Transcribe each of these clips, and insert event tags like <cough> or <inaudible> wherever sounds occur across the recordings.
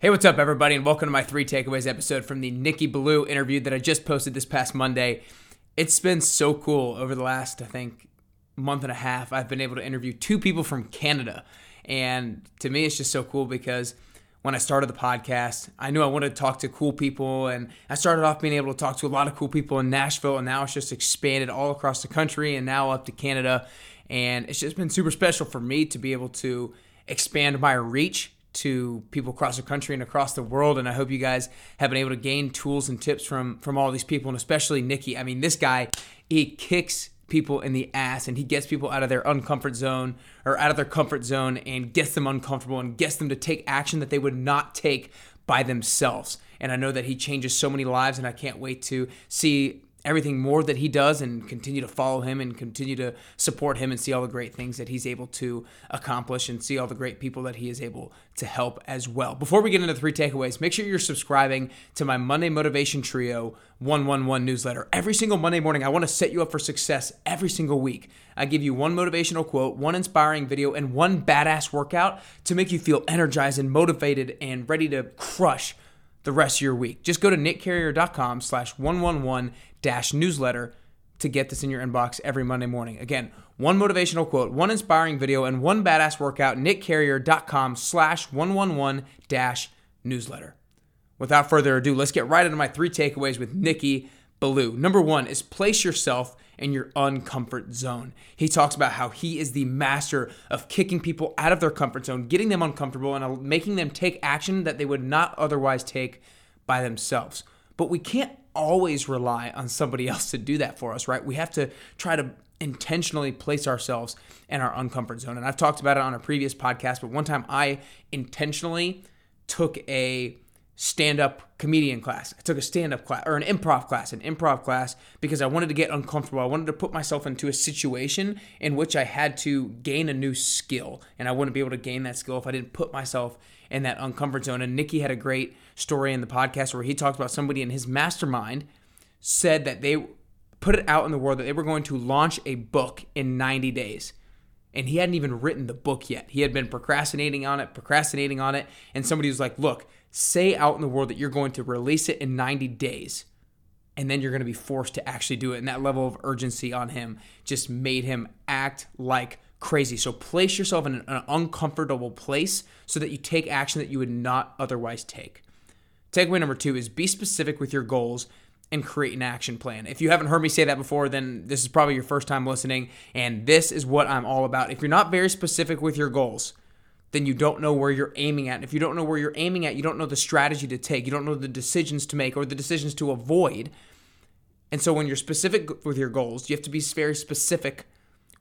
Hey, what's up, everybody, and welcome to my three takeaways episode from the Nicky Billou interview that I just posted this past Monday. It's been so cool over the last, I think, month and a half. I've been able to interview two people from Canada. And to me, it's just so cool because when I started the podcast, I knew I wanted to talk to cool people. And I started off being able to talk to a lot of cool people in Nashville. And now it's just expanded all across the country and now up to Canada. And it's just been super special for me to be able to expand my reach to people across the country and across the world. And I hope you guys have been able to gain tools and tips from from all these people, and especially Nicky. I mean, this guy, he kicks people in the ass and he gets people out of their uncomfort zone or out of their comfort zone and gets them uncomfortable and gets them to take action that they would not take by themselves. And I know that he changes so many lives, and I can't wait to see everything more that he does and continue to follow him and continue to support him and see all the great things that he's able to accomplish and see all the great people that he is able to help as well. Before we get into three takeaways, make sure you're subscribing to my Monday Motivation Trio 111 newsletter. Every single Monday morning, I want to set you up for success every single week. I give you one motivational quote, one inspiring video, and one badass workout to make you feel energized and motivated and ready to crush the rest of your week. Just go to nickcarrier.com slash 111 dash newsletter to get this in your inbox every Monday morning. Again, one motivational quote, one inspiring video, and one badass workout, nickcarrier.com slash 111 dash newsletter. Without further ado, let's get right into my three takeaways with Nicky Billou. Number one is place yourself in your uncomfort zone. He talks about how he is the master of kicking people out of their comfort zone, getting them uncomfortable, and making them take action that they would not otherwise take by themselves. But we can't always rely on somebody <laughs> else to do that for us, right? We have to try to intentionally place ourselves in our uncomfort zone. And I've talked about it on a previous podcast, but one time I intentionally took a stand up comedian class. I took a stand up class or an improv class, an improv class because I wanted to get uncomfortable. I wanted to put myself into a situation in which I had to gain a new skill. And I wouldn't be able to gain that skill if I didn't put myself in that uncomfort zone. And Nicky had a great story in the podcast where he talked about somebody in his mastermind said that they put it out in the world that they were going to launch a book in 90 days and he hadn't even written the book yet. He had been procrastinating on it, procrastinating on it, and somebody was like, "Look, say out in the world that you're going to release it in 90 days." And then you're going to be forced to actually do it. And that level of urgency on him just made him act like crazy. So place yourself in an uncomfortable place so that you take action that you would not otherwise take. Takeaway number two is be specific with your goals and create an action plan. If you haven't heard me say that before, then this is probably your first time listening, and this is what I'm all about. If you're not very specific with your goals, then you don't know where you're aiming at. And if you don't know where you're aiming at, you don't know the strategy to take, you don't know the decisions to make or the decisions to avoid. And so when you're specific with your goals, you have to be very specific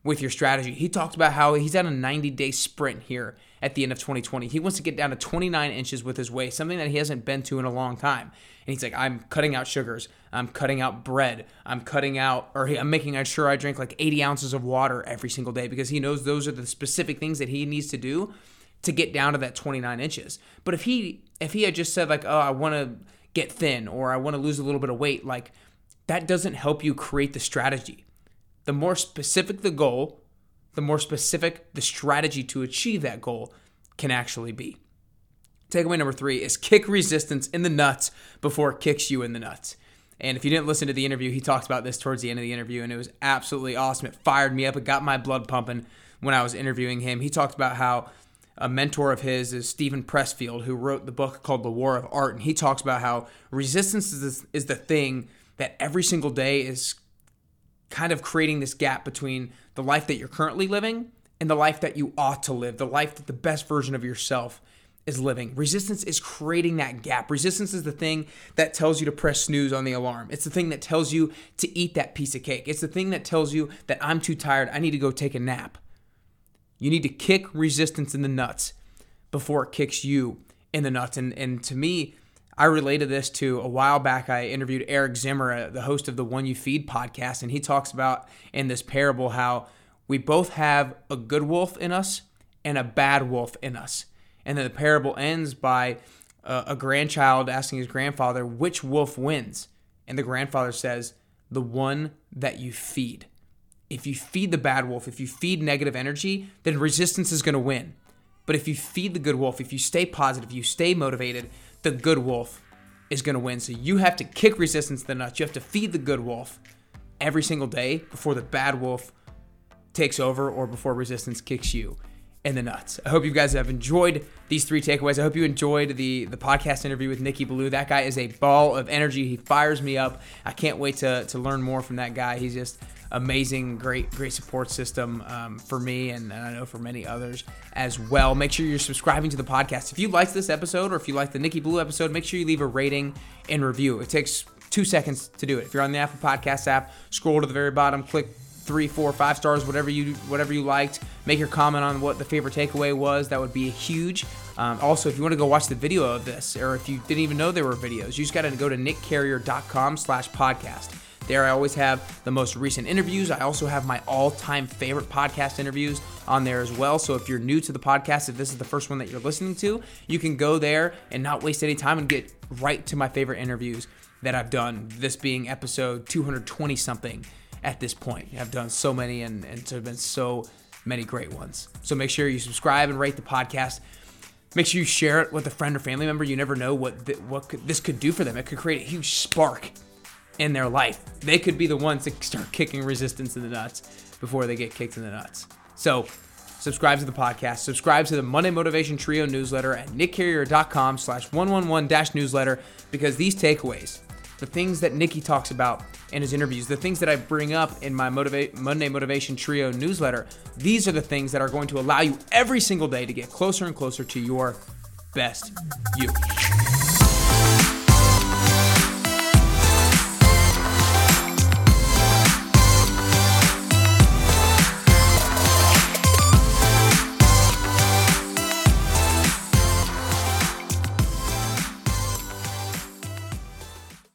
with your strategy. He talked about how he's at a 90 day sprint here at the end of 2020. He wants to get down to 29 inches with his waist, something that he hasn't been to in a long time. And he's like, I'm cutting out sugars. I'm cutting out bread. I'm cutting out, or I'm making sure I drink like 80 ounces of water every single day because he knows those are the specific things that he needs to do to get down to that 29 inches. But if he if he had just said like, oh, I want to get thin or I want to lose a little bit of weight, like that doesn't help you create the strategy the more specific the goal, the more specific the strategy to achieve that goal can actually be. Takeaway number three is kick resistance in the nuts before it kicks you in the nuts. And if you didn't listen to the interview, he talks about this towards the end of the interview, and it was absolutely awesome. It fired me up, it got my blood pumping when I was interviewing him. He talked about how a mentor of his is Steven Pressfield, who wrote the book called The War of Art. And he talks about how resistance is, is the thing that every single day is kind of creating this gap between the life that you're currently living and the life that you ought to live, the life that the best version of yourself is living. Resistance is creating that gap. Resistance is the thing that tells you to press snooze on the alarm. It's the thing that tells you to eat that piece of cake. It's the thing that tells you that I'm too tired, I need to go take a nap. You need to kick resistance in the nuts before it kicks you in the nuts. And and to me, I related this to a while back. I interviewed Eric Zimmer, uh, the host of the One You Feed podcast, and he talks about in this parable how we both have a good wolf in us and a bad wolf in us. And then the parable ends by uh, a grandchild asking his grandfather, which wolf wins? And the grandfather says, the one that you feed. If you feed the bad wolf, if you feed negative energy, then resistance is going to win. But if you feed the good wolf, if you stay positive, you stay motivated, the good wolf is going to win. So you have to kick resistance to the nuts. You have to feed the good wolf every single day before the bad wolf takes over or before resistance kicks you in the nuts. I hope you guys have enjoyed these three takeaways. I hope you enjoyed the the podcast interview with Nicky Billou. That guy is a ball of energy. He fires me up. I can't wait to to learn more from that guy. He's just amazing, great, great support system um, for me, and, and, I know for many others as well. Make sure you're subscribing to the podcast. If you liked this episode or if you like the Nicky Billou episode, make sure you leave a rating and review. It takes two seconds to do it. If you're on the Apple Podcast app, scroll to the very bottom, click three, four, five stars, whatever you whatever you liked. Make your comment on what the favorite takeaway was. That would be huge. Um, also, if you want to go watch the video of this, or if you didn't even know there were videos, you just got to go to nickcarrier.com/podcast. There, I always have the most recent interviews. I also have my all time favorite podcast interviews on there as well. So if you're new to the podcast, if this is the first one that you're listening to, you can go there and not waste any time and get right to my favorite interviews that I've done. This being episode 220 something at this point. I've done so many and, and there have been so many great ones. So make sure you subscribe and rate the podcast. Make sure you share it with a friend or family member. You never know what th- what could, this could do for them. It could create a huge spark in their life. They could be the ones that start kicking resistance in the nuts before they get kicked in the nuts. So, subscribe to the podcast. Subscribe to the Monday Motivation Trio newsletter at nickcarrier.com slash 111-newsletter because these takeaways, the things that Nicky talks about in his interviews, the things that I bring up in my Motiva- Monday Motivation Trio newsletter, these are the things that are going to allow you every single day to get closer and closer to your best you.